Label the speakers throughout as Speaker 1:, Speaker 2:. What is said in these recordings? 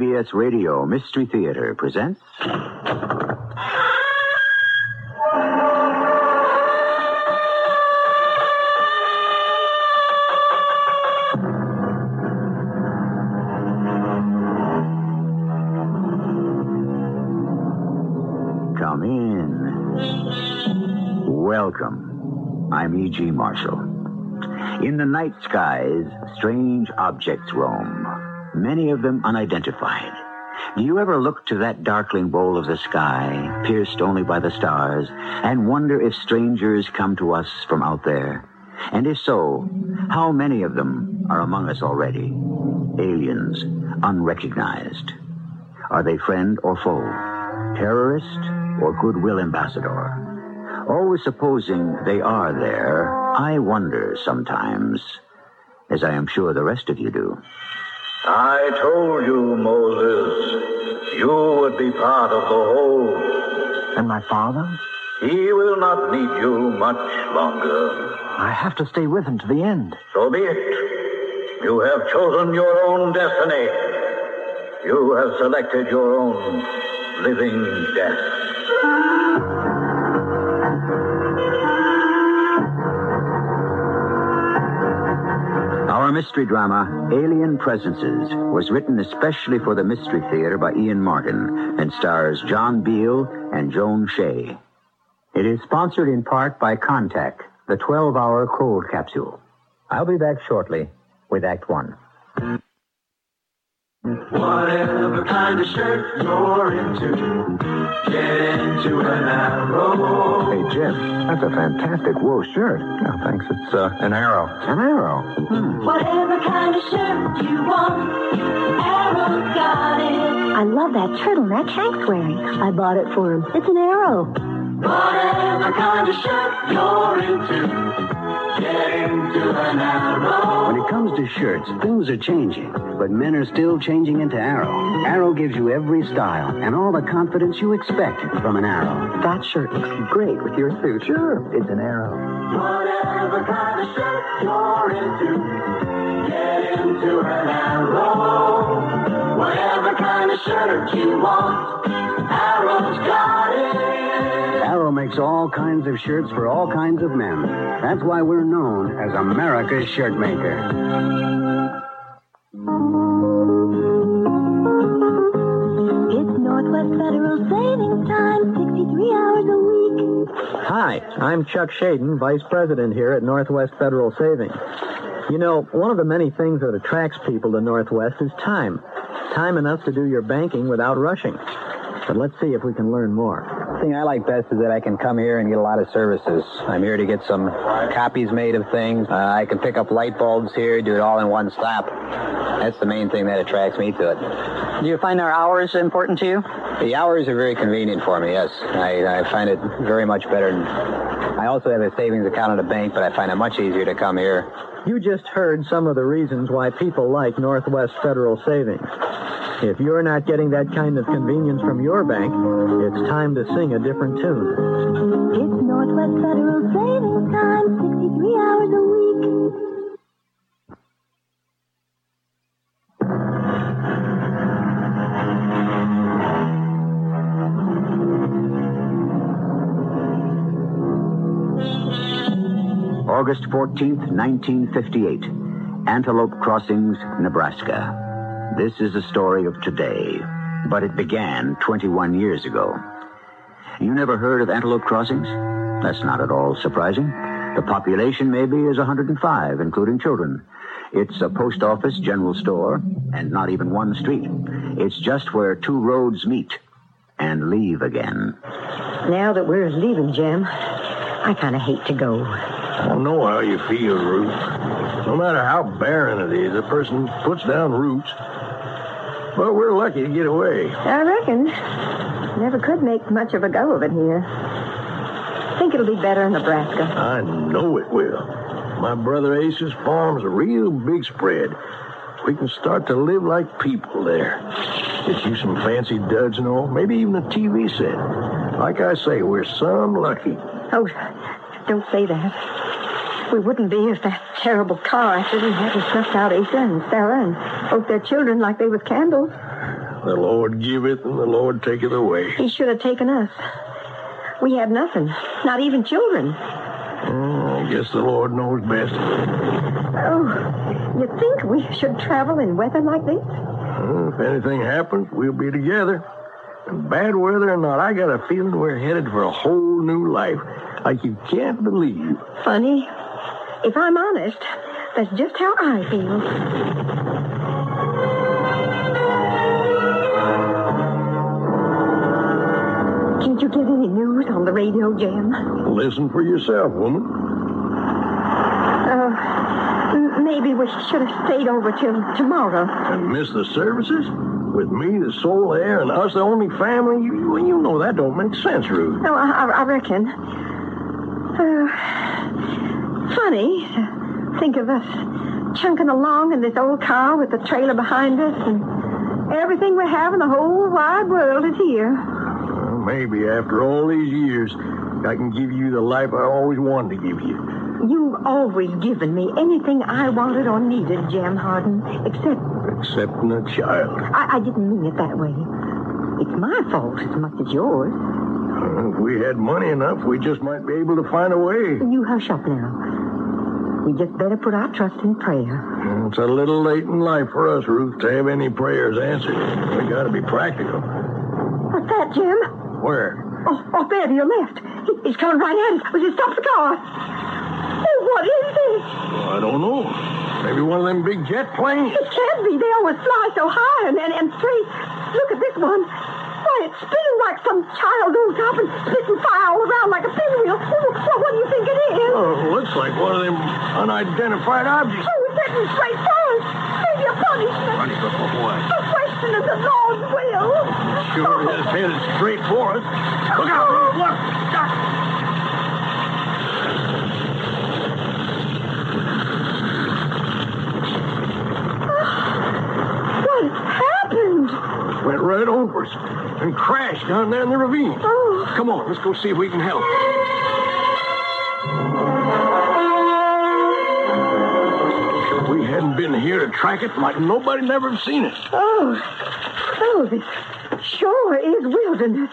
Speaker 1: CBS Radio Mystery Theater presents. Come in. Welcome. I'm E.G. Marshall. In the night skies, strange objects roam, many of them unidentified. Do you ever look to that darkling bowl of the sky, pierced only by the stars, and wonder if strangers come to us from out there? And if so, how many of them are among us already? Aliens, unrecognized. Are they friend or foe? Terrorist or goodwill ambassador? Always supposing they are there, I wonder sometimes, as I am sure the rest of you do.
Speaker 2: I told you, Moses, you would be part of the whole.
Speaker 3: And my father?
Speaker 2: He will not need you much longer.
Speaker 3: I have to stay with him to the end.
Speaker 2: So be it. You have chosen your own destiny. You have selected your own living death.
Speaker 1: Our mystery drama, Alien Presences, was written especially for the Mystery Theater by Ian Martin and stars John Beal and Joan Shea. It is sponsored in part by Contact, the 12 hour cold capsule. I'll be back shortly with Act One.
Speaker 4: Whatever kind of shirt you're into, get into an arrow.
Speaker 1: Hey, Jim, that's a fantastic wool shirt. Oh, thanks. It's uh, an arrow. An arrow? Hmm.
Speaker 4: Whatever kind of shirt you want, Arrow's got it.
Speaker 5: I love that turtleneck Hank's wearing. I bought it for him. It's an arrow.
Speaker 4: Whatever kind of shirt you're into, get into an arrow.
Speaker 6: When it comes to shirts, things are changing, but men are still changing into Arrow. Arrow gives you every style and all the confidence you expect from an Arrow.
Speaker 3: That shirt looks great with your suit. Sure, it's an arrow.
Speaker 4: Whatever kind of shirt you're into, get into an arrow. Whatever kind of shirt you want, Arrow's got it.
Speaker 6: Arrow makes all kinds of shirts for all kinds of men. That's why we're known as America's shirt maker.
Speaker 5: It's Northwest Federal Savings Time, 63 hours a week.
Speaker 7: Hi, I'm Chuck Schaden, Vice President here at Northwest Federal Savings. You know, one of the many things that attracts people to Northwest is time. Time enough to do your banking without rushing. But let's see if we can learn more.
Speaker 8: The thing I like best is that I can come here and get a lot of services. I'm here to get some copies made of things. Uh, I can pick up light bulbs here, do it all in one stop. That's the main thing that attracts me to it.
Speaker 9: Do you find our hours important to you?
Speaker 8: The hours are very convenient for me, yes. I, I find it very much better. I also have a savings account at a bank, but I find it much easier to come here.
Speaker 7: You just heard some of the reasons why people like Northwest Federal Savings. If you're not getting that kind of convenience from your bank, it's time to sing a different tune.
Speaker 5: It's Northwest Federal Savings Time, 63 hours a week.
Speaker 1: August 14th, 1958. Antelope Crossings, Nebraska. This is the story of today, but it began 21 years ago. You never heard of Antelope Crossings? That's not at all surprising. The population maybe is 105, including children. It's a post office, general store, and not even one street. It's just where two roads meet and leave again.
Speaker 10: Now that we're leaving, Jim, I kind of hate to go.
Speaker 11: I know how you feel, Ruth. No matter how barren it is, a person puts down roots. But we're lucky to get away.
Speaker 10: I reckon. Never could make much of a go of it here. Think it'll be better in Nebraska.
Speaker 11: I know it will. My brother Asa's farm's a real big spread. We can start to live like people there. Get you some fancy duds and all, maybe even a TV set. Like I say, we're some lucky.
Speaker 10: Oh, don't say that. We wouldn't be if that terrible car accident hadn't snuffed out Asa and Sarah and both their children like they was candles.
Speaker 11: The Lord giveth and the Lord taketh away.
Speaker 10: He should have taken us. We had nothing, not even children.
Speaker 11: Oh, I guess the Lord knows best.
Speaker 10: Oh, you think we should travel in weather like this?
Speaker 11: Well, if anything happens, we'll be together. And bad weather or not, I got a feeling we're headed for a whole new life. Like you can't believe.
Speaker 10: Funny. If I'm honest, that's just how I feel. Didn't you get any news on the radio, Jim?
Speaker 11: Listen for yourself, woman.
Speaker 10: Uh, maybe we should have stayed over till tomorrow.
Speaker 11: And miss the services? With me, the sole heir, and us, the only family? You, you know that don't make sense, Ruth.
Speaker 10: No, I, I- I reckon. Uh, funny. to Think of us chunking along in this old car with the trailer behind us, and everything we have in the whole wide world is here.
Speaker 11: Well, maybe after all these years, I can give you the life I always wanted to give you.
Speaker 10: You've always given me anything I wanted or needed, Jem Harden, except
Speaker 11: Excepting a child.
Speaker 10: I, I didn't mean it that way. It's my fault as much as yours.
Speaker 11: Uh, If we had money enough, we just might be able to find a way.
Speaker 10: You hush up now. We just better put our trust in prayer.
Speaker 11: It's a little late in life for us, Ruth, to have any prayers answered. We gotta be practical.
Speaker 10: What's that, Jim?
Speaker 11: Where?
Speaker 10: Oh, off there to your left. He- He's coming right at us. We just stop the car. Oh, what is this?
Speaker 11: Well, I don't know. Maybe one of them big jet planes?
Speaker 10: It can't be. They always fly so high and, and, and straight. Look at this one. Why, it's spinning like some child on top and spitting fire all around like a pinwheel. Oh, well, what do you think it is?
Speaker 11: Oh, looks like one of them unidentified objects.
Speaker 10: Oh, it's heading straight for us. Maybe a punishment.
Speaker 11: Punishment for what?
Speaker 10: A questioning the Lord's will.
Speaker 11: Sure is headed straight for us. Look out, look! Stop!
Speaker 10: What happened?
Speaker 11: Went right over us and crashed down there in the ravine.
Speaker 10: Oh.
Speaker 11: Come on, let's go see if we can help. If we hadn't been here to track it, like nobody never have seen it.
Speaker 10: Oh, oh, this sure is wilderness.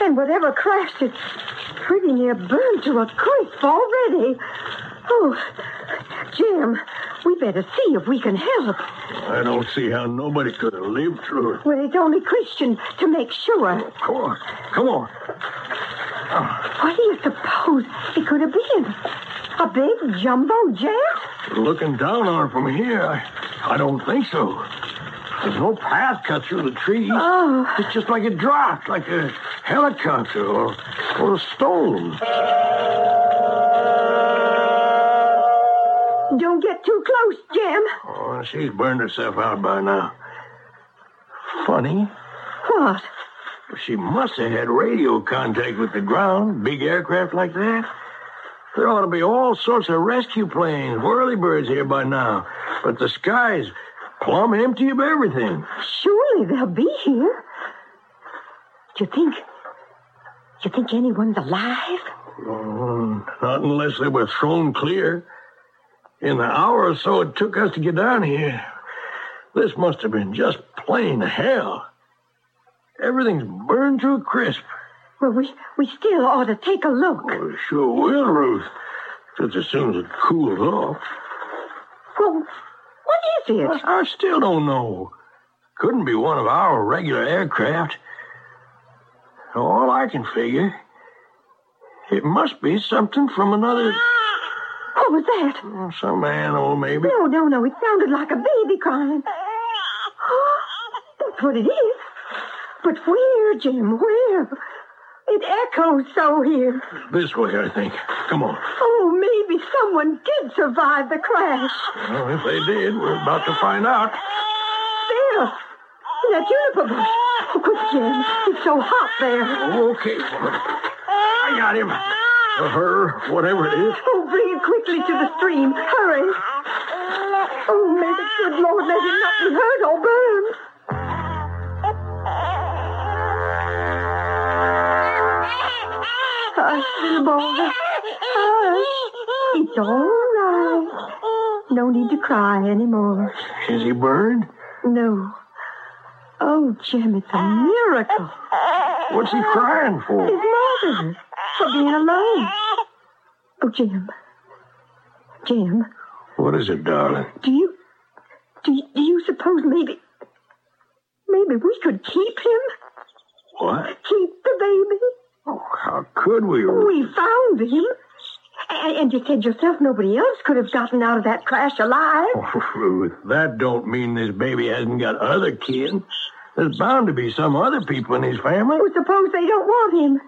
Speaker 10: And whatever crashed it, pretty near burned to a crisp already. Oh, Jim, we better see if we can help.
Speaker 11: I don't see how nobody could have lived through it.
Speaker 10: Well, it's only Christian to make sure.
Speaker 11: Of course. come on. Ah.
Speaker 10: What do you suppose it could have been? A big jumbo jet?
Speaker 11: Looking down on it from here, I, I don't think so. There's no path cut through the trees.
Speaker 10: Oh.
Speaker 11: It's just like it dropped, like a helicopter or, or a stone.
Speaker 10: Don't get too close, Jim.
Speaker 11: Oh, she's burned herself out by now. Funny.
Speaker 10: What?
Speaker 11: She must have had radio contact with the ground. Big aircraft like that. There ought to be all sorts of rescue planes, whirlybirds here by now. But the sky's plumb empty of everything.
Speaker 10: Surely they'll be here. Do you think. Do You think anyone's alive?
Speaker 11: Oh, not unless they were thrown clear. In the hour or so it took us to get down here, this must have been just plain hell. Everything's burned to a crisp.
Speaker 10: Well, we, we still ought to take a look.
Speaker 11: Oh, sure will, Ruth. Just as soon as it cools off.
Speaker 10: Well, what is it?
Speaker 11: I, I still don't know. Couldn't be one of our regular aircraft. All I can figure, it must be something from another.
Speaker 10: Ah, What was that?
Speaker 11: Oh, some animal, maybe.
Speaker 10: No, no, no. It sounded like a baby crying. That's what it is. But where, Jim? Where? It echoes so here.
Speaker 11: This way, I think. Come on.
Speaker 10: Oh, maybe someone did survive the crash.
Speaker 11: Well, if they did, we're about to find out.
Speaker 10: There in that juniper bush. Oh, quick, Jim. It's so hot there.
Speaker 11: Okay, woman. I got him. Or her, whatever it is.
Speaker 10: Oh, bring it quickly to the stream. Hurry. Oh, may the good Lord let him not be hurt or burned. Hush, little boy. Hush. It's all right. No need to cry anymore.
Speaker 11: Is he burned?
Speaker 10: No. Oh, Jim, it's a miracle.
Speaker 11: What's he crying for?
Speaker 10: His mother. For being alone. Oh, Jim. Jim,
Speaker 11: What is it, darling?
Speaker 10: do you, do you, do you suppose maybe, maybe we could keep him?
Speaker 11: What?
Speaker 10: Keep the baby?
Speaker 11: Oh, how could we?
Speaker 10: We found him. And, you said yourself nobody else could have gotten out of that crash alive.
Speaker 11: Oh, Ruth, that don't mean this baby hasn't got other kin. There's bound to be some other people in his family.
Speaker 10: Well, suppose they don't want him.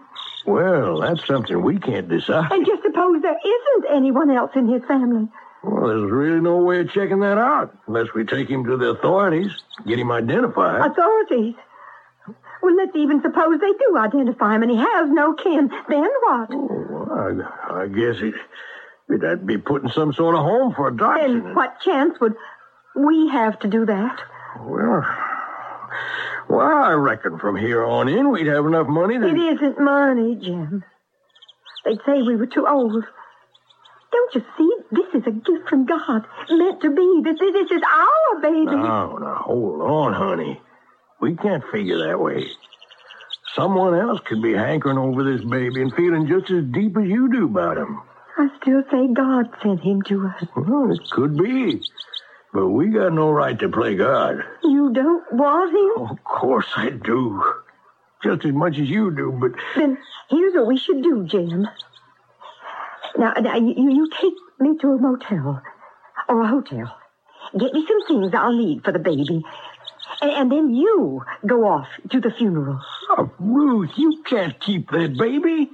Speaker 11: Well, that's something we can't decide.
Speaker 10: And just suppose there isn't anyone else in his family.
Speaker 11: Well, there's really no way of checking that out unless we take him to the authorities, get him identified.
Speaker 10: Authorities. Well, let's even suppose they do identify him and he has no kin. Then what?
Speaker 11: Well, I, I guess it, it'd be putting some sort of home for adoption.
Speaker 10: Then what chance would we have to do that?
Speaker 11: Well, well, I reckon from here on in we'd have enough money to.
Speaker 10: It isn't money, Jim. They'd say we were too old. Don't you see? This is a gift from God, meant to be. This, this is our baby.
Speaker 11: Now, now, hold on, honey. We can't figure that way. Someone else could be hankering over this baby and feeling just as deep as you do about him.
Speaker 10: I still say God sent him to us.
Speaker 11: Well, it could be. But we got no right to play God.
Speaker 10: You don't want him?
Speaker 11: Of course I do. Just as much as you do, but
Speaker 10: Then here's what we should do, Jim. Now, now you, you take me to a motel or a hotel. Get me some things I'll need for the baby. And, and then you go off to the funeral.
Speaker 11: Oh, Ruth, you can't keep that baby.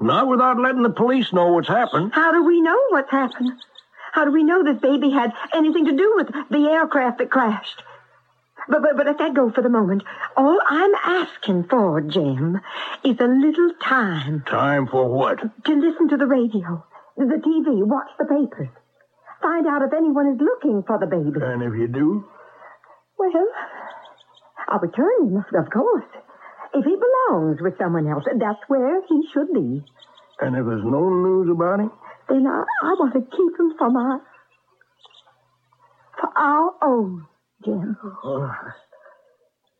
Speaker 11: Not without letting the police know what's happened.
Speaker 10: How do we know what's happened? How do we know this baby had anything to do with the aircraft that crashed? But, but, but let that go for the moment. All I'm asking for, Jim, is a little time
Speaker 11: Time for what?
Speaker 10: to listen to the radio, the TV, watch the papers. Find out if anyone is looking for the baby.
Speaker 11: And if you do,
Speaker 10: Well, I'll return him, of course. If he belongs with someone else, that's where he should be.
Speaker 11: and if there's no news about him,
Speaker 10: Then I, I want to keep him for my, for our own, Jim.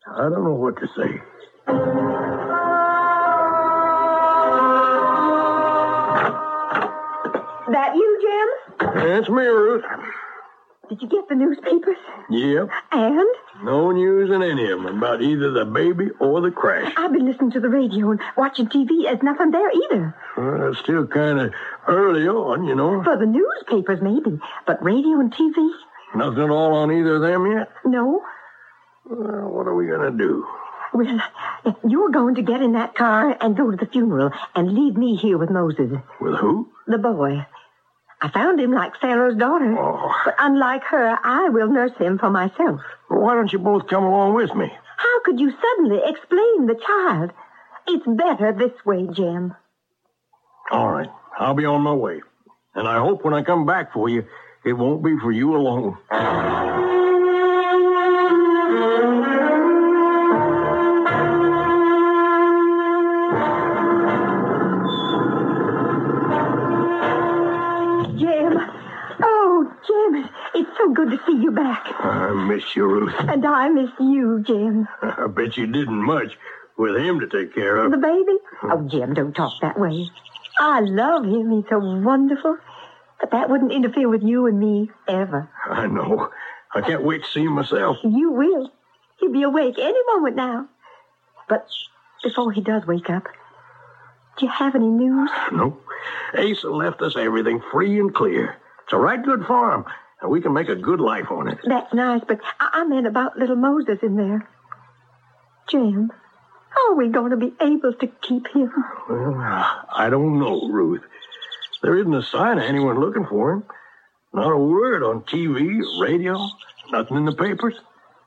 Speaker 11: I don't know what to say.
Speaker 10: That you, Jim?
Speaker 11: That's me, Ruth.
Speaker 10: Did you get the newspapers?
Speaker 11: Yep.
Speaker 10: And
Speaker 11: No news in any of them about either the baby or the crash.
Speaker 10: I've been listening to the radio and watching TV. There's nothing there either.
Speaker 11: Well, it's still kind of early on, you know.
Speaker 10: For the newspapers, maybe. But radio and TV?
Speaker 11: Nothing at all on either of them yet.
Speaker 10: No.
Speaker 11: Well, what are we going to do?
Speaker 10: Well, you're going to get in that car and go to the funeral and leave me here with Moses,
Speaker 11: With who?
Speaker 10: the boy. I found him like Pharaoh's daughter.
Speaker 11: Oh.
Speaker 10: But unlike her, I will nurse him for myself.
Speaker 11: Well, why don't you both come along with me?
Speaker 10: How could you suddenly explain the child? It's better this way, Jim.
Speaker 11: All right. I'll be on my way. And I hope when I come back for you, it won't be for you alone.
Speaker 10: You back.
Speaker 11: I miss you, Ruth.
Speaker 10: And I miss you, Jim.
Speaker 11: I bet you didn't much with him to take care of.
Speaker 10: The baby? Oh, Jim, don't talk that way. I love him. He's so wonderful. But that wouldn't interfere with you and me ever.
Speaker 11: I know. I can't wait to see him myself.
Speaker 10: You will. He'll be awake any moment now. But before he does wake up, do you have any news?
Speaker 11: No. Asa left us everything free and clear. It's a right good farm, and we can make a good life on it.
Speaker 10: That's nice, but I, I meant about little Moses in there. Jim, how are we going to be able to keep him?
Speaker 11: Well, I don't know, Ruth. There isn't a sign of anyone looking for him. Not a word on TV, radio, nothing in the papers.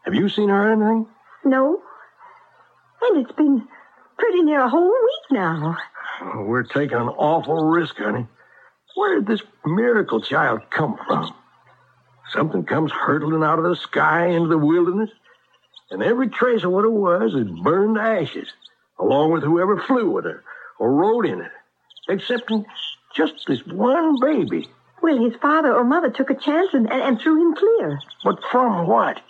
Speaker 11: Have you seen her or anything?
Speaker 10: No. And it's been pretty near a whole week now.
Speaker 11: We're taking an awful risk, honey. Where did this miracle child come from? Something comes hurtling out of the sky into the wilderness, and every trace of what it was is burned to ashes, along with whoever flew with her or rode in it, excepting just this one baby.
Speaker 10: Well, his father or mother took a chance and, and, and threw him clear.
Speaker 11: But from what?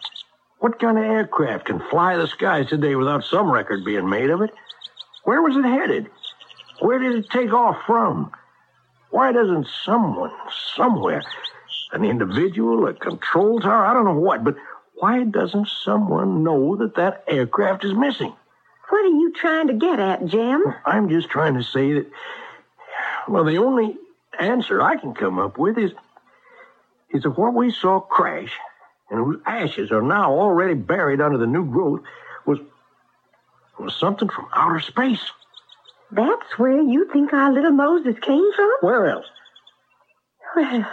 Speaker 11: What kind of aircraft can fly the skies today without some record being made of it? Where was it headed? Where did it take off from? Why doesn't someone, somewhere, an individual, a control tower, I don't know what, but why doesn't someone know that that aircraft is missing?
Speaker 10: What are you trying to get at, Jim?
Speaker 11: I'm just trying to say that, well, the only answer I can come up with is, is that what we saw crash and whose ashes are now already buried under the new growth was, was something from outer space.
Speaker 10: That's where you think our little Moses came from?
Speaker 11: Where else?
Speaker 10: Well,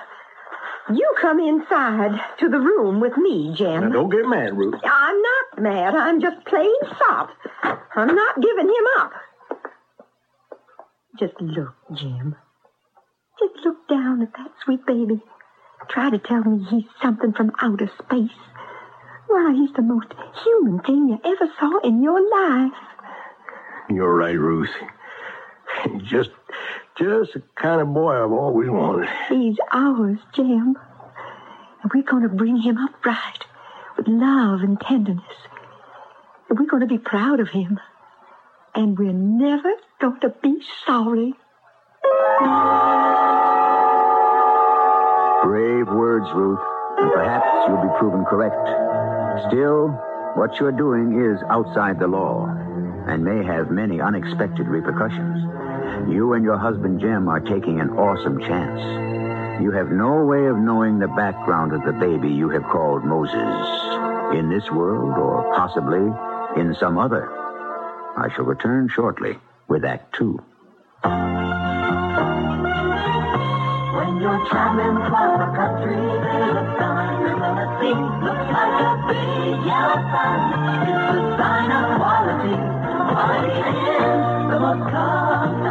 Speaker 10: you come inside to the room with me, Jim.
Speaker 11: Now, don't get mad, Ruth.
Speaker 10: I'm not mad. I'm just plain soft. I'm not giving him up. Just look, Jim. Just look down at that sweet baby. Try to tell me he's something from outer space. Why, he's the most human thing you ever saw in your life.
Speaker 11: You're right, Ruth. Just, just the kind of boy I've always wanted.
Speaker 10: He's ours, Jim. And we're going to bring him up right with love and tenderness. And we're going to be proud of him. And we're never going to be sorry.
Speaker 1: Brave words, Ruth, and perhaps you'll be proven correct. Still, what you're doing is outside the law and may have many unexpected repercussions. You and your husband Jim are taking an awesome chance. You have no way of knowing the background of the baby you have called Moses. In this world, or possibly in some other. I shall return shortly with Act Two.
Speaker 4: When you're traveling through the country, a sign you're. Looks like a big yellow sign. It's a sign of quality. Quality is the most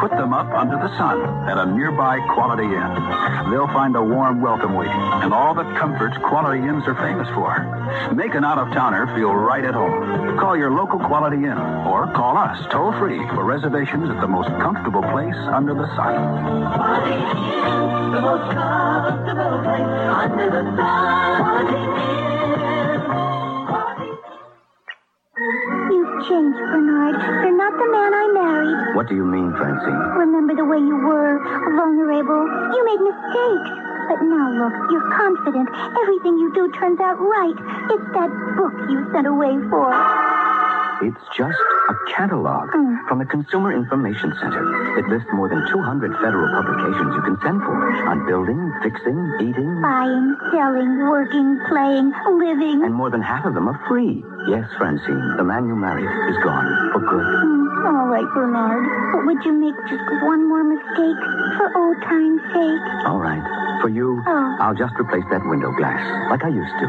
Speaker 12: put them up under the sun at a nearby Quality Inn. They'll find a warm welcome waiting and all the comforts Quality Inns are famous for. Make an out-of-towner feel right at home. Call your local Quality Inn or call us toll-free for reservations at the most comfortable place under the sun.
Speaker 4: Quality is the most comfortable place under the sun. Quality is. Quality
Speaker 5: You've changed, Bernard. You're not the man I married.
Speaker 1: What do you mean, Francine?
Speaker 5: Remember the way you were, vulnerable. You made mistakes. But now look, you're confident. Everything you do turns out right. It's that book you sent away for.
Speaker 13: It's just a catalog from the Consumer Information Center. It lists more than 200 federal publications you can send for on building, fixing, eating,
Speaker 5: Buying, selling, working, playing, living.
Speaker 13: and more than half of them are free. Yes, Francine, the man you married is gone for good.
Speaker 5: Hmm, all right, Bernard. But would you make just one more mistake for old time's sake?
Speaker 13: All right. For you,
Speaker 5: Oh.
Speaker 13: I'll just replace that window glass like I used to.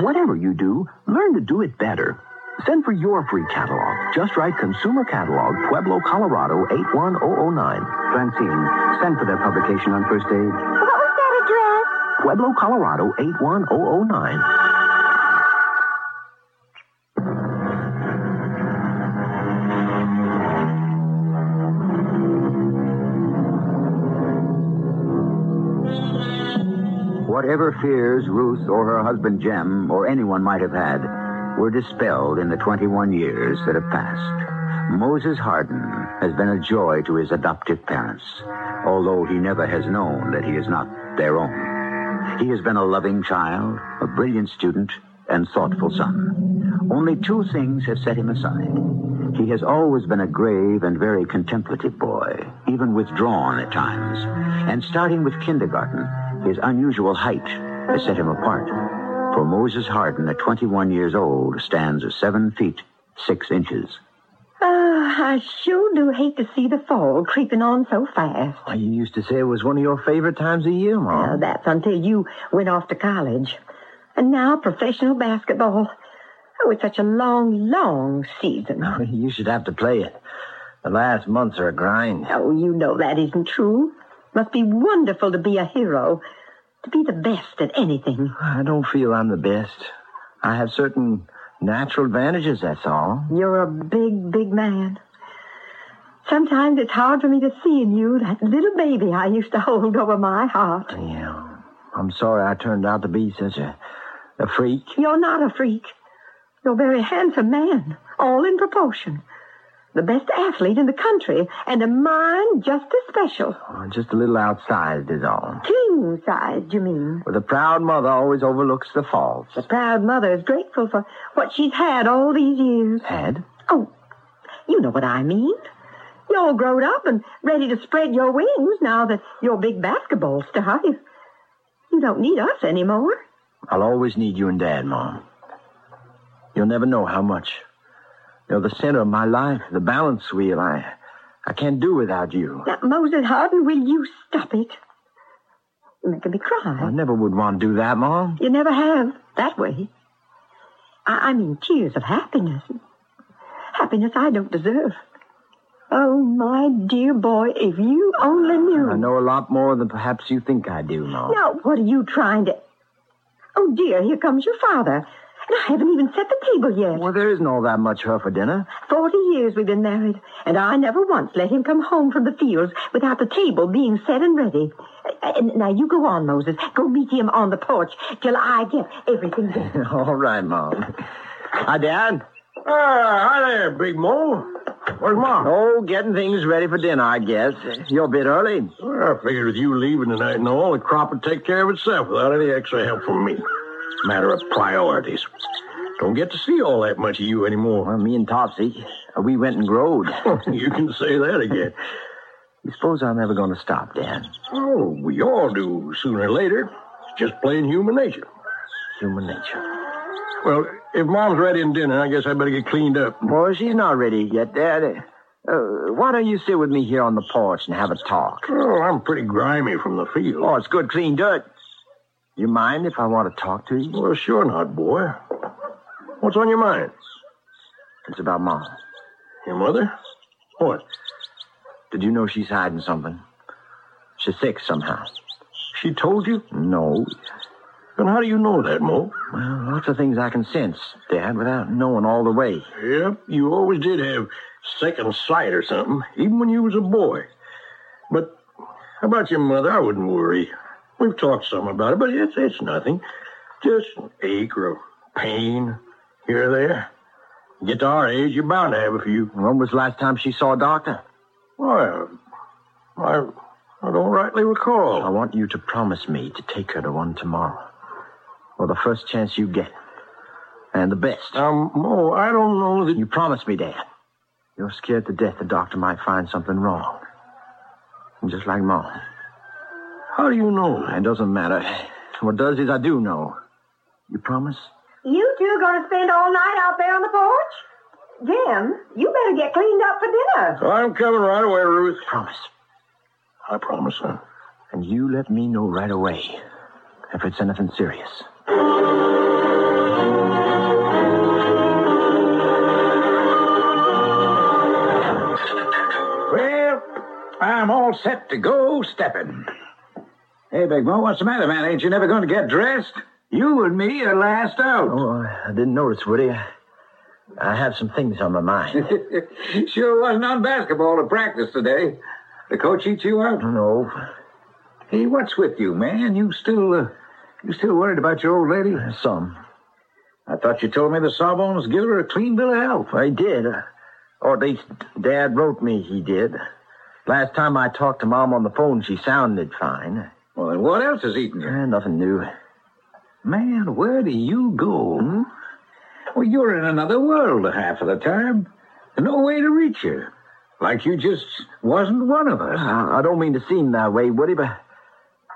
Speaker 13: Whatever you do, learn to do it better. Send for your free catalog. Just write Consumer Catalog, Pueblo, Colorado 81009. Francine, send for that publication on first aid.
Speaker 5: What was that address?
Speaker 13: Pueblo, Colorado 81009.
Speaker 1: Whatever fears Ruth or her husband Jem or anyone might have had were dispelled in the 21 years that have passed. Moses Hardin has been a joy to his adoptive parents, although he never has known that he is not their own. He has been a loving child, a brilliant student, and thoughtful son. Only two things have set him aside He has always been a grave and very contemplative boy, even withdrawn at times. And starting with kindergarten, his unusual height has set him apart. For Moses Hardin, at 21 years old, stands at 7 feet, 6 inches.
Speaker 10: Oh, I sure do hate to see the fall creeping on so fast.
Speaker 3: You used to say it was one of your favorite times of year, Mom.
Speaker 10: Well, that's until you went off to college. And now professional basketball. Oh, it's such a long, long season.
Speaker 3: You should have to play it. The last months are a grind.
Speaker 10: Oh, you know that isn't true. Must be wonderful to be a hero. To be the best at anything.
Speaker 3: I don't feel I'm the best. I have certain natural advantages, that's all.
Speaker 10: You're a big, big man. Sometimes it's hard for me to see in you that little baby I used to hold over my heart.
Speaker 3: Yeah. I'm sorry I turned out to be such a, a freak.
Speaker 10: You're not a freak. You're a very handsome man, all in proportion. The best athlete in the country, and a mind just as special.
Speaker 3: Oh, just a little outsized is all.
Speaker 10: King sized, you mean?
Speaker 3: Well, a proud mother always overlooks the faults.
Speaker 10: The proud mother is grateful for what she's had all these years.
Speaker 3: Had?
Speaker 10: Oh, you know what I mean. You're all grown up and ready to spread your wings now that you're big basketball star. You, you don't need us anymore.
Speaker 3: I'll always need you and Dad, Mom. You'll never know how much. You're the center of my life, the balance wheel. I, I can't do without you.
Speaker 10: Now, Moses Harden, will you stop it? You're making me cry.
Speaker 3: I never would want to do that, Mom.
Speaker 10: You never have, that way. I, I mean, tears of happiness. Happiness I don't deserve. Oh, my dear boy, if you only knew.
Speaker 3: I know a lot more than perhaps you think I do, Mom.
Speaker 10: Now, what are you trying to... Oh, dear, here comes your father. And I haven't even set the table yet.
Speaker 3: Well, there isn't all that much her for dinner.
Speaker 10: Forty years we've been married, and I never once let him come home from the fields without the table being set and ready. Uh, And now you go on, Moses. Go meet him on the porch till I get everything ready.
Speaker 3: all right, Mom. Hi, Dad.
Speaker 11: Ah, hi there, Big Mo. Where's Mom?
Speaker 3: Oh, getting things ready for dinner, I guess. You're a bit early.
Speaker 11: Well, I figured with you leaving tonight and all, the crop would take care of itself without any extra help from me. Matter of priorities. Don't get to see all that much of you anymore.
Speaker 3: Well, me and Topsy, uh, we went and growed.
Speaker 11: you can say that again.
Speaker 3: You suppose I'm ever going to stop, Dad?
Speaker 11: Oh, we all do sooner or later. It's just plain human nature.
Speaker 3: Human nature.
Speaker 11: Well, if Mom's ready in dinner, I guess I better get cleaned up.
Speaker 3: Well, she's not ready yet, Dad. Uh, why don't you sit with me here on the porch and have a talk?
Speaker 11: Oh, I'm pretty grimy from the field.
Speaker 3: Oh, it's good, clean dirt. You mind if I want to talk to you?
Speaker 11: Well, sure not, boy. What's on your mind?
Speaker 3: It's about Mom.
Speaker 11: Your mother? What?
Speaker 3: Did you know she's hiding something? She's sick somehow.
Speaker 11: She told you?
Speaker 3: No.
Speaker 11: Then how do you know that, Mo?
Speaker 3: Well, lots of things I can sense, Dad, without knowing all the way.
Speaker 11: Yep, you always did have second sight or something, even when you was a boy. But how about your mother? I wouldn't worry. We've talked some about it, but it's, it's nothing. Just an ache or a pain here or there. Get to our age, you're bound to have a few.
Speaker 3: When was the last time she saw a doctor?
Speaker 11: Well, I, I don't rightly recall.
Speaker 3: I want you to promise me to take her to one tomorrow. Or the first chance you get. And the best.
Speaker 11: Um, Mo, I don't know that...
Speaker 3: You promise me, Dad. You're scared to death the doctor might find something wrong. Just like Mom.
Speaker 11: How do you know?
Speaker 3: It doesn't matter. What does is I do know. You promise?
Speaker 10: You two gonna spend all night out there on the porch? Jim, you better get cleaned up for dinner.
Speaker 11: I'm coming right away, Ruth.
Speaker 3: Promise.
Speaker 11: I promise, son.
Speaker 3: And you let me know right away if it's anything serious.
Speaker 14: Well, I'm all set to go stepping. Hey, Big Mo, what's the matter, man? Ain't you never going to get dressed? You and me are last out.
Speaker 3: Oh, I didn't notice, Woody. I, I have some things on my mind.
Speaker 14: sure wasn't on basketball to practice today. The coach eats you out?
Speaker 3: No.
Speaker 14: Hey, what's with you, man? You still, uh, you still worried about your old lady?
Speaker 3: Some.
Speaker 14: I thought you told me the Sawbones give her a clean bill of health.
Speaker 3: I did. Uh, or at least Dad wrote me he did. Last time I talked to Mom on the phone, she sounded fine.
Speaker 14: Well, then what else is eating you?
Speaker 3: Eh, nothing new.
Speaker 14: Man, where do you go? Hmm? Well, you're in another world half of the time. No way to reach you. Like you just wasn't one of us.
Speaker 3: I I don't mean to seem that way, Woody, but,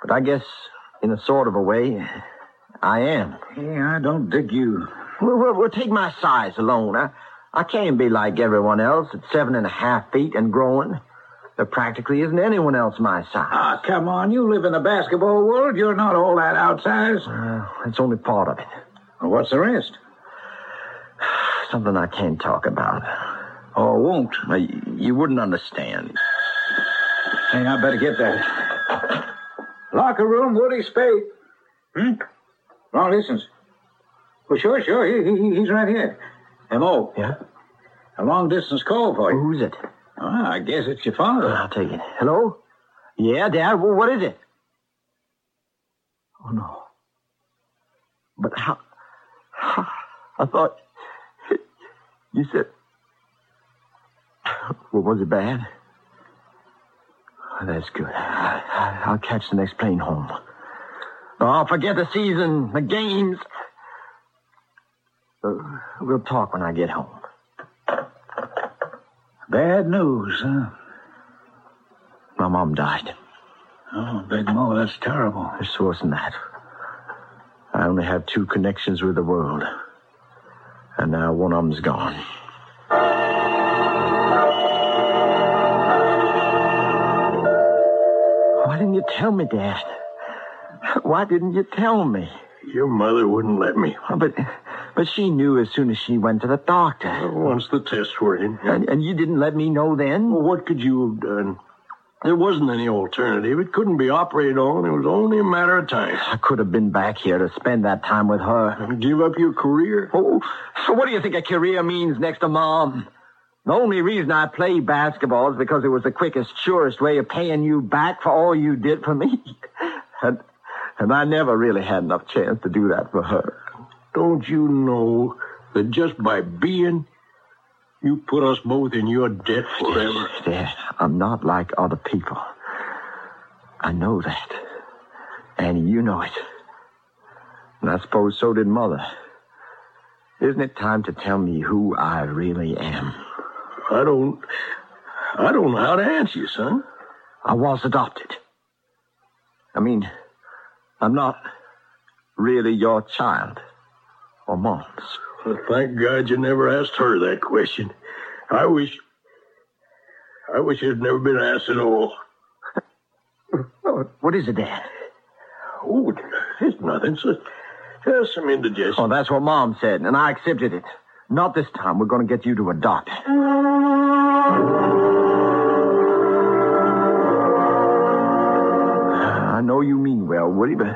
Speaker 3: but I guess in a sort of a way, I am.
Speaker 14: Yeah, I don't dig you.
Speaker 3: Well, well, well, take my size alone. I, I can't be like everyone else at seven and a half feet and growing. There practically isn't anyone else my size.
Speaker 14: Ah, come on. You live in the basketball world. You're not all that outsized.
Speaker 3: Uh, that's only part of it.
Speaker 14: Well, what's the rest?
Speaker 3: Something I can't talk about.
Speaker 14: Oh, won't?
Speaker 3: Uh, You, wouldn't understand.
Speaker 14: Hey, I better get that. Locker room, Woody Spade. Hmm? Long distance. Well, sure, sure. He, he, he's right here. Mo
Speaker 3: Yeah?
Speaker 14: A long distance call for you.
Speaker 3: Who's it?
Speaker 14: Ah, I guess it's your father.
Speaker 3: I'll take it. Hello? Yeah, Dad. Well, what is it? Oh, no. But how? how I thought you said. Well, was it bad? That's good. I'll catch the next plane home. Oh, forget the season, the games. Uh, we'll talk when I get home.
Speaker 14: Bad news, huh?
Speaker 3: My mom died.
Speaker 14: Oh, Big Mo, that's terrible.
Speaker 3: It's worse than that. I only have two connections with the world. And now one of them's gone. Why didn't you tell me, Dad? Why didn't you tell me?
Speaker 11: Your mother wouldn't let me.
Speaker 3: Oh, but, but she knew as soon as she went to the doctor.
Speaker 11: Once the tests were in.
Speaker 3: And, and you didn't let me know then?
Speaker 11: Well, what could you have done? There wasn't any alternative. It couldn't be operated on. It was only a matter of time.
Speaker 3: I could have been back here to spend that time with her.
Speaker 11: And give up your career?
Speaker 3: Oh, so what do you think a career means next to Mom? The only reason I play basketball is because it was the quickest, surest way of paying you back for all you did for me. And, and I never really had enough chance to do that for her.
Speaker 11: Don't you know that just by being, you put us both in your debt forever?
Speaker 3: Dad, I'm not like other people. I know that. And you know it. And I suppose so did Mother. Isn't it time to tell me who I really am?
Speaker 11: I don't. I don't know how to answer you, son.
Speaker 3: I was adopted. I mean, I'm not really your child or Mom's.
Speaker 11: Well, thank God you never asked her that question. I wish. I wish it had never been asked at all.
Speaker 3: What is it, Dad?
Speaker 11: Oh, it's nothing. It's just, just some indigestion.
Speaker 3: Oh, that's what Mom said, and I accepted it. Not this time. We're going to get you to a doctor. I know you mean well, Woody, but,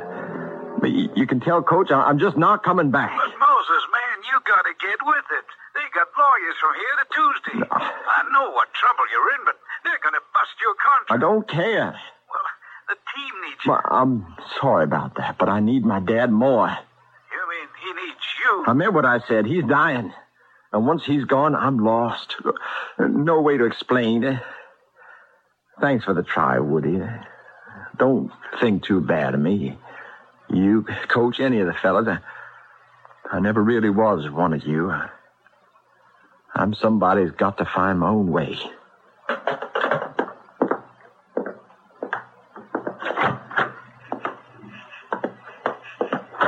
Speaker 3: but you, you can tell, Coach, I, I'm just not coming back.
Speaker 14: But Moses, man, you gotta get with it. They got lawyers from here to Tuesday. I know what trouble you're in, but they're gonna bust your contract.
Speaker 3: I don't care.
Speaker 14: Well, the team needs you.
Speaker 3: Well, I'm sorry about that, but I need my dad more.
Speaker 14: You mean he needs you?
Speaker 3: I meant what I said. He's dying. And once he's gone, I'm lost. No way to explain. Thanks for the try, Woody. Don't think too bad of me. You, Coach, any of the fellas. I, I never really was one of you. I'm somebody who's got to find my own way.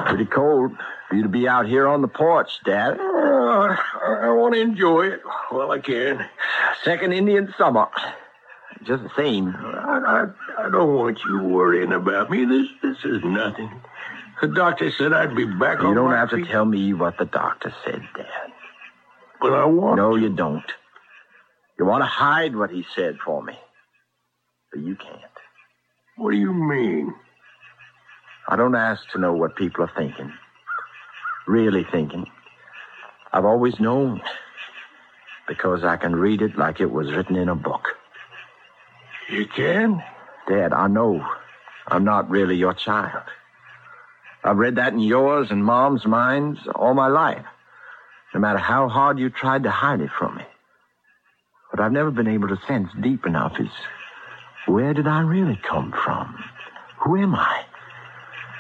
Speaker 3: Pretty cold for you to be out here on the porch, Dad.
Speaker 11: Uh, I, I want to enjoy it while I can.
Speaker 3: Second Indian summer. Just the same.
Speaker 11: I, I, don't want you worrying about me. This this is nothing. The doctor said I'd be back on
Speaker 3: You
Speaker 11: on
Speaker 3: don't
Speaker 11: my
Speaker 3: have to tell me what the doctor said, Dad.
Speaker 11: but I want.
Speaker 3: No, you don't. You want to hide what he said for me. But you can't.
Speaker 11: What do you mean?
Speaker 3: I don't ask to know what people are thinking. Really thinking. I've always known. Because I can read it like it was written in a book.
Speaker 11: You can?
Speaker 3: Dad, I know I'm not really your child. I've read that in yours and Mom's minds all my life, no matter how hard you tried to hide it from me. What I've never been able to sense deep enough is where did I really come from? Who am I?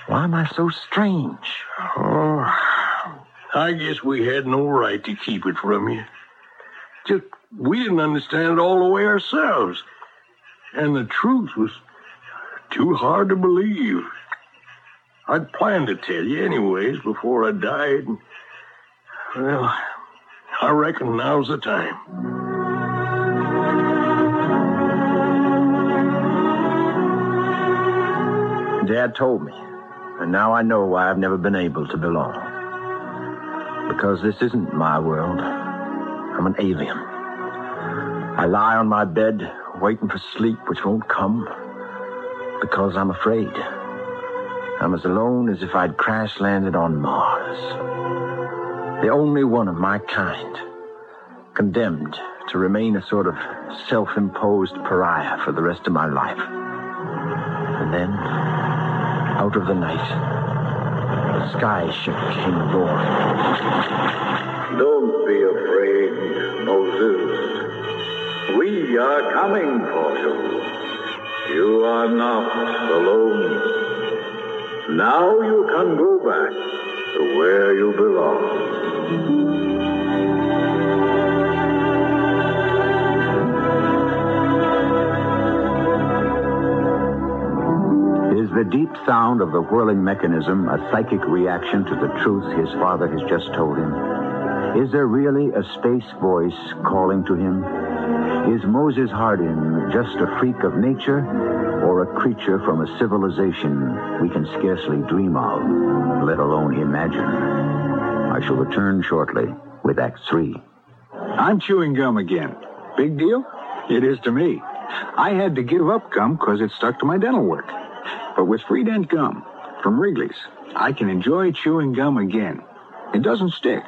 Speaker 3: Why am I so strange?
Speaker 11: Oh, I guess we had no right to keep it from you. Just we didn't understand it all the way ourselves. And the truth was too hard to believe. I'd planned to tell you anyways before I died. Well, I reckon now's the time.
Speaker 3: Dad told me, and now I know why I've never been able to belong. Because this isn't my world. I'm an alien. I lie on my bed, waiting for sleep which won't come, because I'm afraid. I'm as alone as if I'd crash landed on Mars. The only one of my kind, condemned to remain a sort of self imposed pariah for the rest of my life. And then, out of the night, the sky ship came roaring.
Speaker 2: Don't be afraid. We are coming for you. You are not alone. Now you can go back to where you belong.
Speaker 1: Is the deep sound of the whirling mechanism a psychic reaction to the truth his father has just told him? Is there really a space voice calling to him? Is Moses Hardin just a freak of nature or a creature from a civilization we can scarcely dream of, let alone imagine? I shall return shortly with Act Three.
Speaker 14: I'm chewing gum again. Big deal? It is to me. I had to give up gum because it stuck to my dental work. But with Freedent gum from Wrigley's, I can enjoy chewing gum again. It doesn't stick.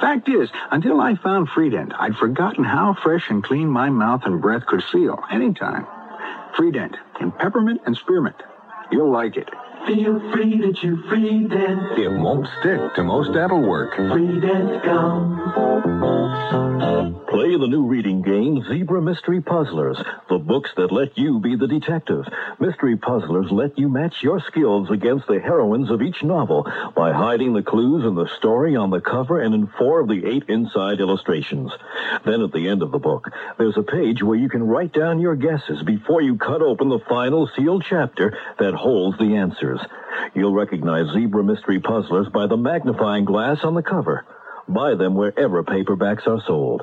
Speaker 14: Fact is, until I found Freedent, I'd forgotten how fresh and clean my mouth and breath could feel anytime. Freedent in peppermint and spearmint. You'll like it.
Speaker 4: Feel free to chew Freedent.
Speaker 15: It won't stick to most dental work.
Speaker 4: Free Freedent gum.
Speaker 16: Play the new reading game, Zebra Mystery Puzzlers, the books that let you be the detective. Mystery Puzzlers let you match your skills against the heroines of each novel by hiding the clues in the story on the cover and in four of the eight inside illustrations. Then at the end of the book, there's a page where you can write down your guesses before you cut open the final sealed chapter that holds the answers. You'll recognize Zebra Mystery Puzzlers by the magnifying glass on the cover. Buy them wherever paperbacks are sold.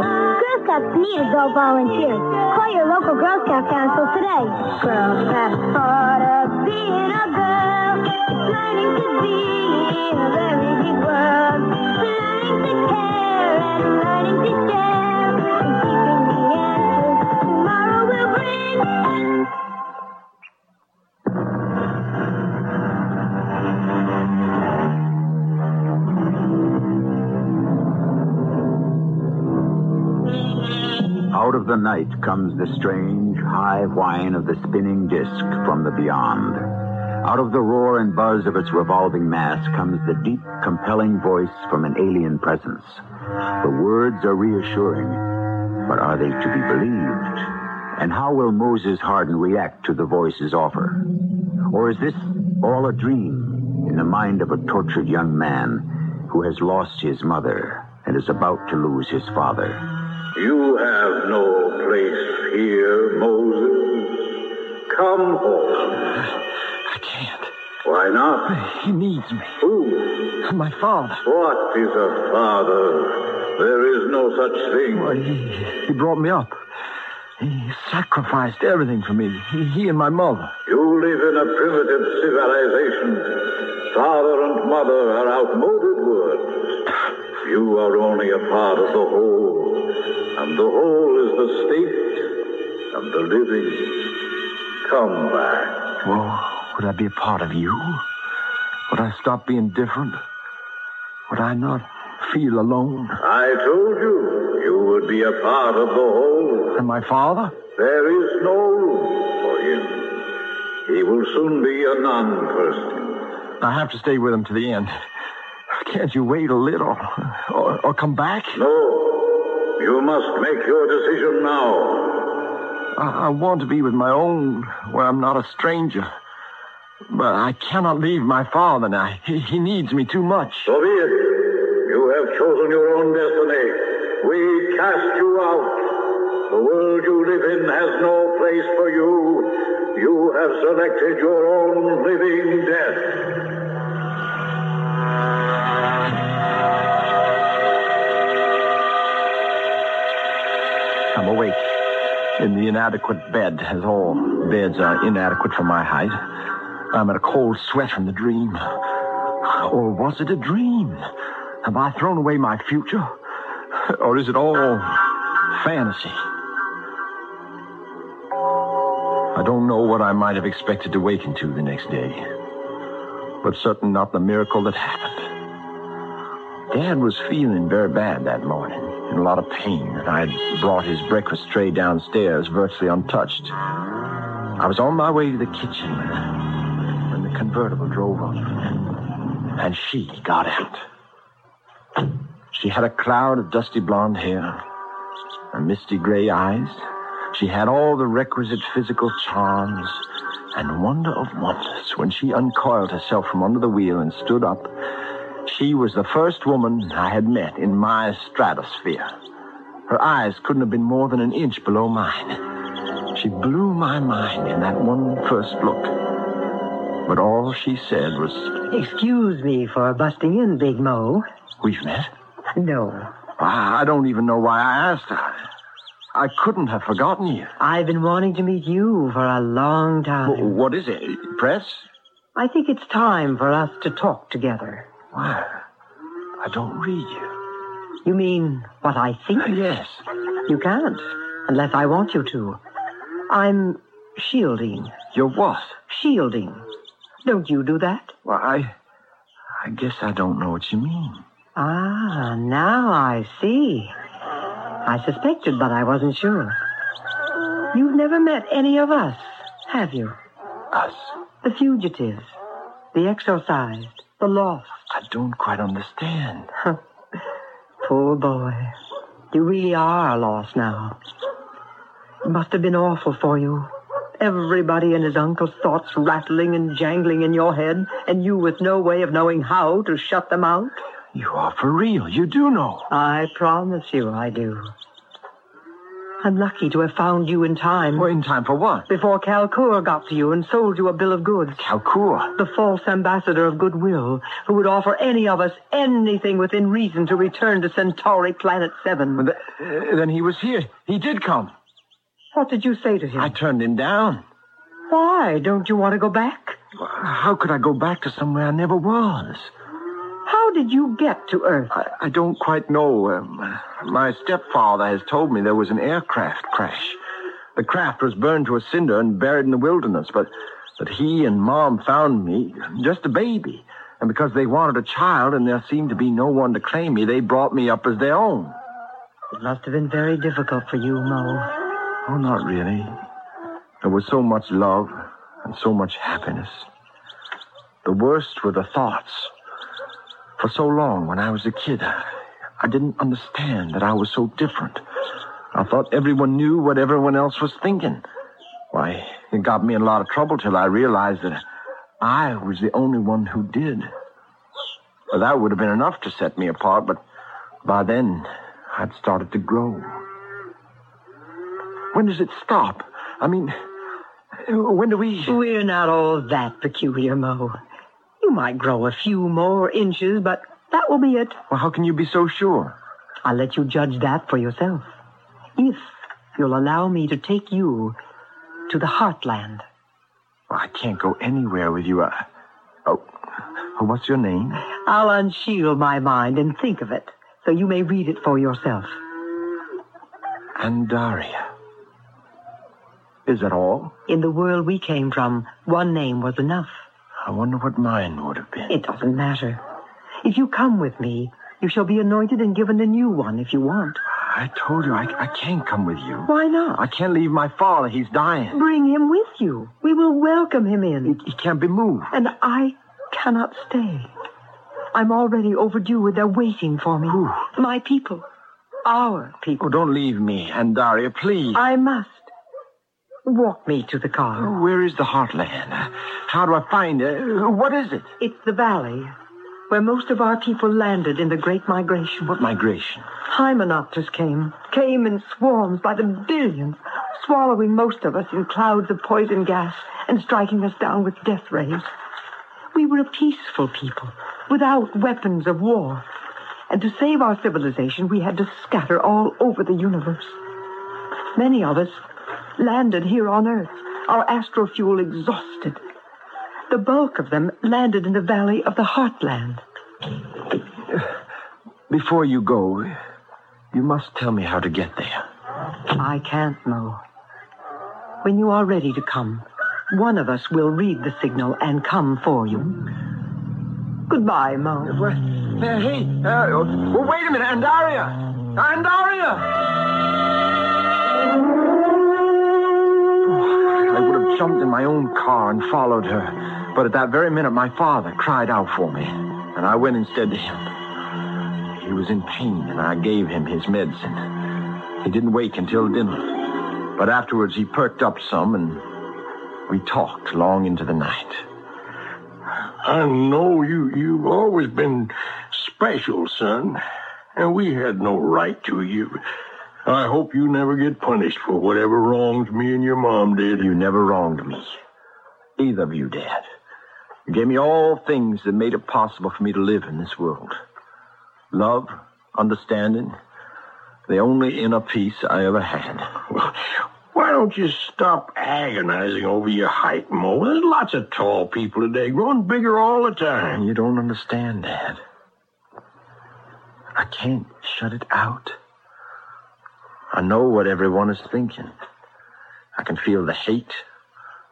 Speaker 5: Girl Scouts need adult volunteers. Call your local Girl Scout council today. Girls have part of being a girl. It's learning to be in a very big world. Learning to care and learning to share. And keeping the answers tomorrow will bring.
Speaker 1: Out of the night comes the strange, high whine of the spinning disk from the beyond. Out of the roar and buzz of its revolving mass comes the deep, compelling voice from an alien presence. The words are reassuring, but are they to be believed? And how will Moses Hardin react to the voice's offer? Or is this all a dream in the mind of a tortured young man who has lost his mother and is about to lose his father?
Speaker 2: You have no place here, Moses. Come home.
Speaker 3: I can't.
Speaker 2: Why not?
Speaker 3: He needs me.
Speaker 2: Who?
Speaker 3: My father.
Speaker 2: What is a father? There is no such thing.
Speaker 3: Well, he, he brought me up. He sacrificed everything for me. He, he and my mother.
Speaker 2: You live in a primitive civilization. Father and mother are outmoded words. You are only a part of the whole, and the whole is the state of the living. come back.
Speaker 3: Well, would I be a part of you? Would I stop being different? Would I not feel alone?
Speaker 2: I told you you would be a part of the whole.
Speaker 3: And my father?
Speaker 2: There is no room for him. He will soon be a non-person.
Speaker 3: I have to stay with him to the end. Can't you wait a little? Or, or come back?
Speaker 2: No. You must make your decision now.
Speaker 3: I, I want to be with my own, where I'm not a stranger. But I cannot leave my father now. He, he needs me too much.
Speaker 2: So be it. You have chosen your own destiny. We cast you out. The world you live in has no place for you. You have selected your own living death.
Speaker 3: In the inadequate bed, as all beds are inadequate for my height. I'm in a cold sweat from the dream. Or was it a dream? Have I thrown away my future? Or is it all fantasy? I don't know what I might have expected to waken to the next day, but certain not the miracle that happened. Dad was feeling very bad that morning, in a lot of pain, and I had brought his breakfast tray downstairs virtually untouched. I was on my way to the kitchen when, when the convertible drove up, and she got out. She had a cloud of dusty blonde hair and misty gray eyes. She had all the requisite physical charms and wonder of wonders. When she uncoiled herself from under the wheel and stood up, she was the first woman I had met in my stratosphere. Her eyes couldn't have been more than an inch below mine. She blew my mind in that one first look. But all she said was,
Speaker 10: Excuse me for busting in, Big Mo.
Speaker 3: We've met?
Speaker 10: No.
Speaker 3: I I don't even know why I asked. I, I couldn't have forgotten you.
Speaker 10: I've been wanting to meet you for a long time.
Speaker 3: Wh- What is it? Press?
Speaker 10: I think it's time for us to talk together.
Speaker 3: Why? I don't read you.
Speaker 10: You mean what I think?
Speaker 3: Yes.
Speaker 10: You can't, unless I want you to. I'm shielding.
Speaker 3: You're what?
Speaker 10: Shielding. Don't you do that?
Speaker 3: Well, I. I guess I don't know what you mean.
Speaker 10: Ah, now I see. I suspected, but I wasn't sure. You've never met any of us, have you?
Speaker 3: Us?
Speaker 10: The fugitives, the exorcised, the lost.
Speaker 3: I don't quite understand.
Speaker 10: Poor boy. You really are lost now. It must have been awful for you. Everybody and his uncle's thoughts rattling and jangling in your head, and you with no way of knowing how to shut them out.
Speaker 3: You are for real. You do know.
Speaker 10: I promise you I do. I'm lucky to have found you in time.
Speaker 3: Well, in time for what?
Speaker 10: Before Calcour got to you and sold you a bill of goods.
Speaker 3: Calcour?
Speaker 10: The false ambassador of goodwill, who would offer any of us anything within reason to return to Centauri Planet 7.
Speaker 3: Th- uh, then he was here. He did come.
Speaker 10: What did you say to him?
Speaker 3: I turned him down.
Speaker 10: Why? Don't you want to go back?
Speaker 3: How could I go back to somewhere I never was?
Speaker 10: How did you get to Earth?
Speaker 3: I, I don't quite know. Um, my stepfather has told me there was an aircraft crash. The craft was burned to a cinder and buried in the wilderness, but, but he and Mom found me, just a baby. And because they wanted a child and there seemed to be no one to claim me, they brought me up as their own.
Speaker 10: It must have been very difficult for you, Mo.
Speaker 3: Oh, not really. There was so much love and so much happiness. The worst were the thoughts. For so long, when I was a kid, I, didn't understand that I was so different. I thought everyone knew what everyone else was thinking. Why, it got me in a lot of trouble till I realized that I was the only one who did. Well, that would have been enough to set me apart, but by then, I'd started to grow. When does it stop? I mean, when do we.
Speaker 10: We're not all that peculiar, Mo. Might grow a few more inches, but that will be it.
Speaker 3: Well, how can you be so sure?
Speaker 10: I'll let you judge that for yourself. If you'll allow me to take you to the heartland.
Speaker 3: Well, I can't go anywhere with you. I... Oh, oh, what's your name?
Speaker 10: I'll unshield my mind and think of it so you may read it for yourself.
Speaker 3: Andaria. Is that all?
Speaker 10: In the world we came from, one name was enough.
Speaker 3: I wonder what mine would have been.
Speaker 10: It doesn't matter. If you come with me, you shall be anointed and given a new one if you want.
Speaker 3: I told you I, I can't come with you.
Speaker 10: Why not?
Speaker 3: I can't leave my father. He's dying.
Speaker 10: Bring him with you. We will welcome him in.
Speaker 3: He can't be moved.
Speaker 10: And I cannot stay. I'm already overdue and they're waiting for me.
Speaker 3: Who?
Speaker 10: My people. Our people.
Speaker 3: Oh, don't leave me, Andaria, please.
Speaker 10: I must. Walk me to the car.
Speaker 3: Where is the heartland? How do I find it? What is it?
Speaker 10: It's the valley where most of our people landed in the Great Migration.
Speaker 3: What migration?
Speaker 10: Hymenopters came, came in swarms by the billions, swallowing most of us in clouds of poison gas and striking us down with death rays. We were a peaceful people, without weapons of war. And to save our civilization, we had to scatter all over the universe. Many of us landed here on Earth, our astrofuel exhausted. The bulk of them landed in the valley of the Heartland.
Speaker 3: Before you go, you must tell me how to get there.
Speaker 10: I can't, Mo. When you are ready to come, one of us will read the signal and come for you. Goodbye, Mo.
Speaker 3: Uh, hey, uh, well, wait a minute, Andaria! Andaria! Jumped in my own car and followed her. But at that very minute, my father cried out for me, and I went instead to him. He was in pain, and I gave him his medicine. He didn't wake until dinner. But afterwards, he perked up some, and we talked long into the night.
Speaker 11: I know you, you've always been special, son, and we had no right to you. I hope you never get punished for whatever wrongs me and your mom did.
Speaker 3: You never wronged me. Either of you, Dad. You gave me all things that made it possible for me to live in this world. Love, understanding, the only inner peace I ever had.
Speaker 11: Why don't you stop agonizing over your height, Mo? There's lots of tall people today, growing bigger all the time.
Speaker 3: You don't understand, Dad. I can't shut it out. I know what everyone is thinking. I can feel the hate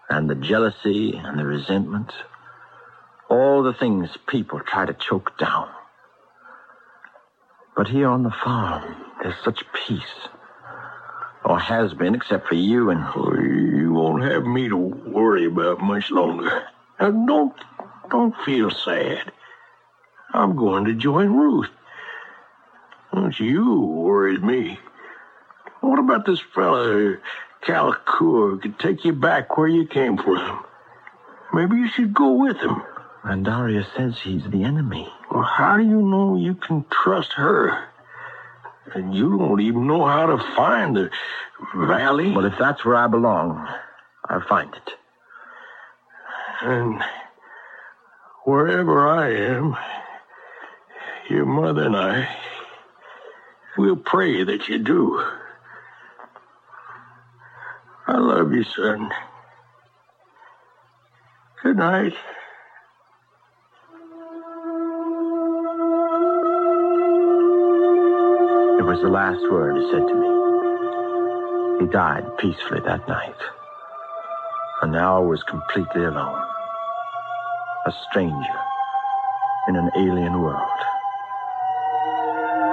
Speaker 3: and the jealousy and the resentment. All the things people try to choke down. But here on the farm, there's such peace. Or has been, except for you and.
Speaker 11: Oh, you won't have me to worry about much longer. Now, don't, don't feel sad. I'm going to join Ruth. Don't you worry me. What about this fellow, Calcour, who could take you back where you came from? Maybe you should go with him.
Speaker 3: Andaria says he's the enemy.
Speaker 11: Well, how do you know you can trust her? And you don't even know how to find the valley.
Speaker 3: Well, if that's where I belong, I'll find it.
Speaker 11: And wherever I am, your mother and I will pray that you do. I love you, son. Good night.
Speaker 3: It was the last word he said to me. He died peacefully that night. And now I was completely alone. A stranger in an alien world.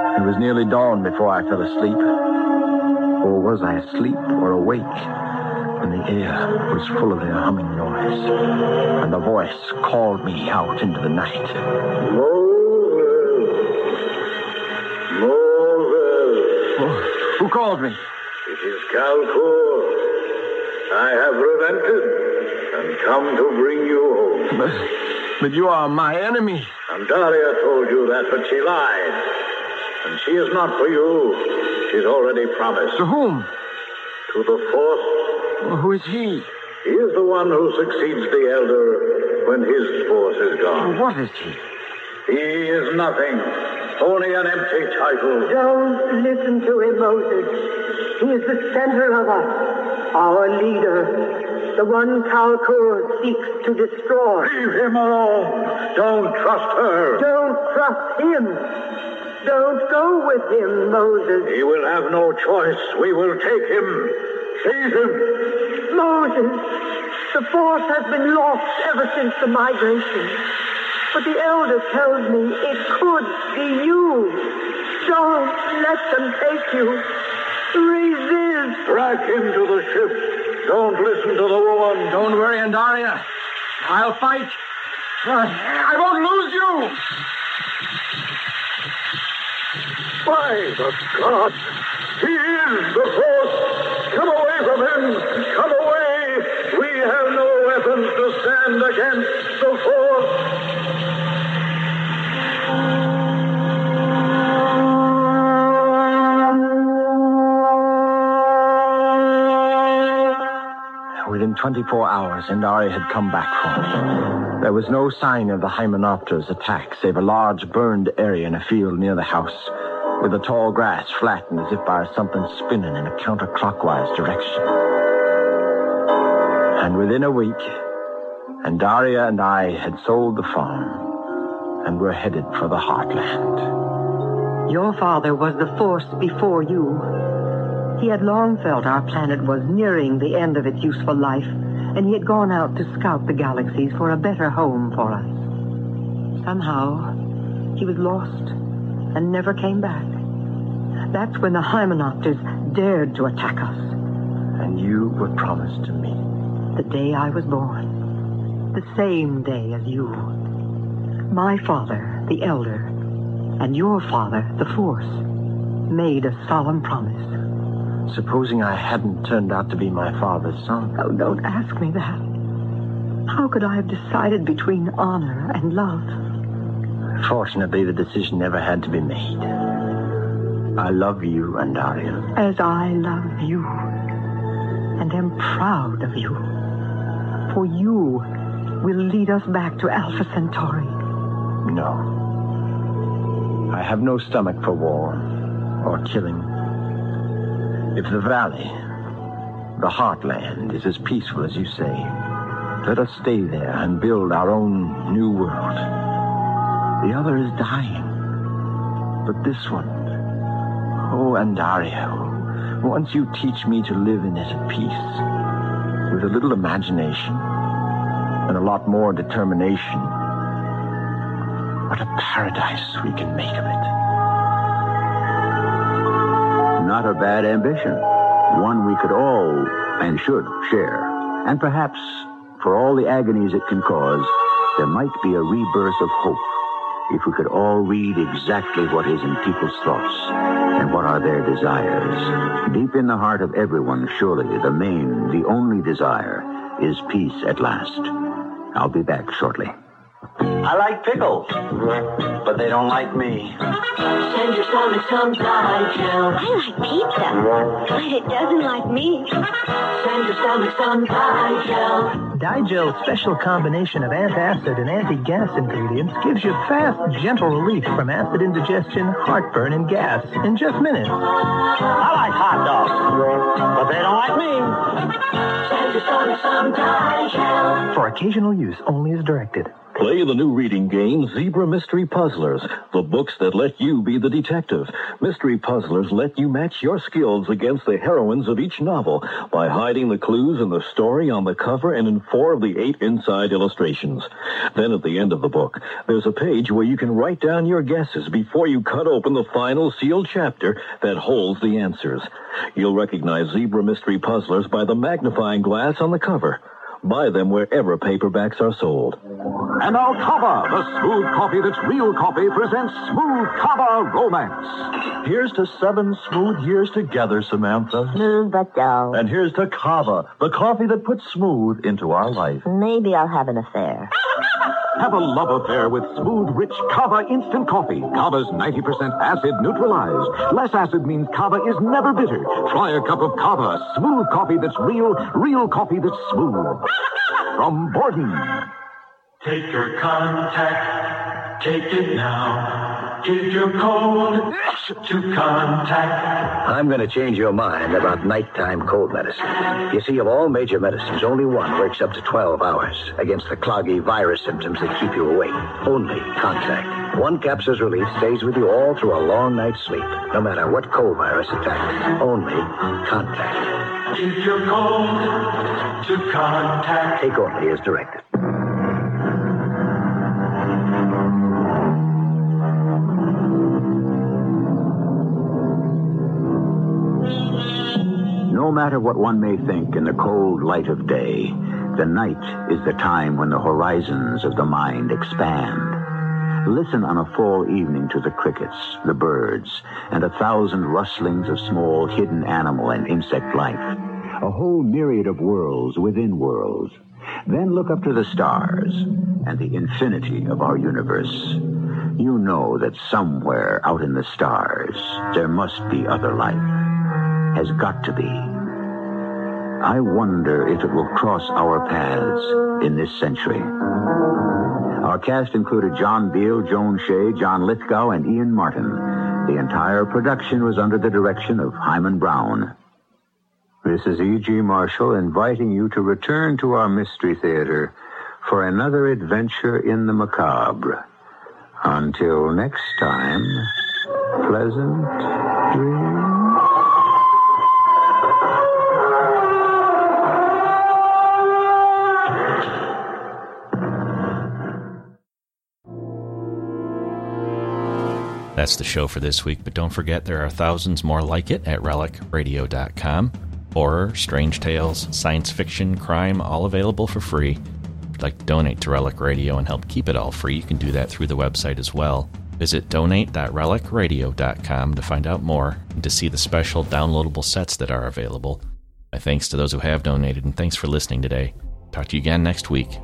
Speaker 3: It was nearly dawn before I fell asleep. Or was I asleep or awake? And the air was full of their humming noise. And the voice called me out into the night. Who called me?
Speaker 2: It is Calcour. I have relented and come to bring you home.
Speaker 3: But, but you are my enemy.
Speaker 2: Andaria told you that, but she lied. And she is not for you. She's already promised.
Speaker 3: To whom?
Speaker 2: To the fourth.
Speaker 3: Well, who is he?
Speaker 2: He is the one who succeeds the elder when his force is gone.
Speaker 3: What is he?
Speaker 2: He is nothing. Only an empty title.
Speaker 17: Don't listen to him, Moses. He is the center of us, our leader, the one Kalkur seeks to destroy.
Speaker 2: Leave him alone. Don't trust her.
Speaker 17: Don't trust him. Don't go with him, Moses.
Speaker 2: He will have no choice. We will take him. Seize him.
Speaker 10: Moses, the force has been lost ever since the migration. But the elder tells me it could be you. Don't let them take you. Resist.
Speaker 2: Back into the ship. Don't listen to the woman.
Speaker 3: Don't worry, Andaria. I'll fight. Uh, I won't lose you.
Speaker 2: By the gods! He is the force! Come away from him! Come away! We have no weapons to stand against the force!
Speaker 3: Within 24 hours, Indari had come back for me. There was no sign of the Hymenopter's attack, save a large burned area in a field near the house, with the tall grass flattened as if by something spinning in a counterclockwise direction. And within a week, Andaria and I had sold the farm and were headed for the heartland.
Speaker 18: Your father was the force before you. He had long felt our planet was nearing the end of its useful life, and he had gone out to scout the galaxies for a better home for us. Somehow, he was lost and never came back. That's when the Hymenopters dared to attack us.
Speaker 3: And you were promised to me.
Speaker 18: The day I was born. The same day as you. My father, the Elder, and your father, the Force, made a solemn promise.
Speaker 3: Supposing I hadn't turned out to be my father's son.
Speaker 18: Oh, don't ask me that. How could I have decided between honor and love?
Speaker 3: Fortunately, the decision never had to be made. I love you, and Andaria.
Speaker 18: As I love you, and am proud of you. For you will lead us back to Alpha Centauri.
Speaker 3: No. I have no stomach for war or killing. If the valley, the heartland, is as peaceful as you say, let us stay there and build our own new world. The other is dying. But this one, oh, Andaria, once you teach me to live in it at peace, with a little imagination and a lot more determination, what a paradise we can make of it.
Speaker 1: Not a bad ambition. One we could all and should share. And perhaps, for all the agonies it can cause, there might be a rebirth of hope if we could all read exactly what is in people's thoughts and what are their desires. Deep in the heart of everyone, surely, the main, the only desire is peace at last. I'll be back shortly.
Speaker 8: I like pickles, but they don't like me.
Speaker 4: Send your stomach some Di-Gel.
Speaker 5: I like pizza, but it doesn't like me.
Speaker 4: Send your stomach some Di-Gel.
Speaker 19: Di-Gel's special combination of antacid and anti-gas ingredients gives you fast, gentle relief from acid indigestion, heartburn, and gas in just minutes.
Speaker 8: I like hot dogs, but they don't like me.
Speaker 4: Send your stomach some Di-Gel.
Speaker 19: For occasional use only as directed.
Speaker 16: Play the new reading game, Zebra Mystery Puzzlers, the books that let you be the detective. Mystery Puzzlers let you match your skills against the heroines of each novel by hiding the clues in the story on the cover and in four of the eight inside illustrations. Then at the end of the book, there's a page where you can write down your guesses before you cut open the final sealed chapter that holds the answers. You'll recognize Zebra Mystery Puzzlers by the magnifying glass on the cover. Buy them wherever paperbacks are sold.
Speaker 12: And now Kava, the smooth coffee that's real coffee, presents Smooth Kava Romance.
Speaker 16: Here's to seven smooth years together, Samantha.
Speaker 20: Smooth but dull.
Speaker 16: And here's to Kava, the coffee that puts smooth into our life.
Speaker 20: Maybe I'll have an affair.
Speaker 12: Have a love affair with smooth, rich Kava instant coffee. Kava's 90% acid neutralized. Less acid means Kava is never bitter. Try a cup of Kava, smooth coffee that's real, real coffee that's smooth. From Borden.
Speaker 4: Take your Contac, take it now.
Speaker 21: Your code to Contac.
Speaker 3: I'm going to change your mind about nighttime cold medicine. You see, of all major medicines, only one works up to 12 hours against the cloggy virus symptoms that keep you awake. Only Contac. One capsule's relief stays with you all through a long night's sleep, no matter what cold virus attacks. Only Contac.
Speaker 21: Give your code to Contac.
Speaker 3: Take only as directed.
Speaker 1: No matter what one may think in the cold light of day, the night is the time when the horizons of the mind expand. Listen on a fall evening to the crickets, the birds, and a thousand rustlings of small hidden animal and insect life. A whole myriad of worlds within worlds. Then look up to the stars and the infinity of our universe. You know that somewhere out in the stars there must be other life. Has got to be. I wonder if it will cross our paths in this century. Our cast included John Beal, Joan Shea, John Lithgow, and Ian Martin. The entire production was under the direction of Himan Brown. This is E.G. Marshall inviting you to return to our Mystery Theater for another adventure in the macabre. Until next time, pleasant dreams.
Speaker 22: That's the show for this week, but don't forget there are thousands more like it at relicradio.com. Horror, strange tales, science fiction, crime, all available for free. If you'd like to donate to Relic Radio and help keep it all free, you can do that through the website as well. Visit donate.relicradio.com to find out more and to see the special downloadable sets that are available. My thanks to those who have donated, and thanks for listening today. Talk to you again next week.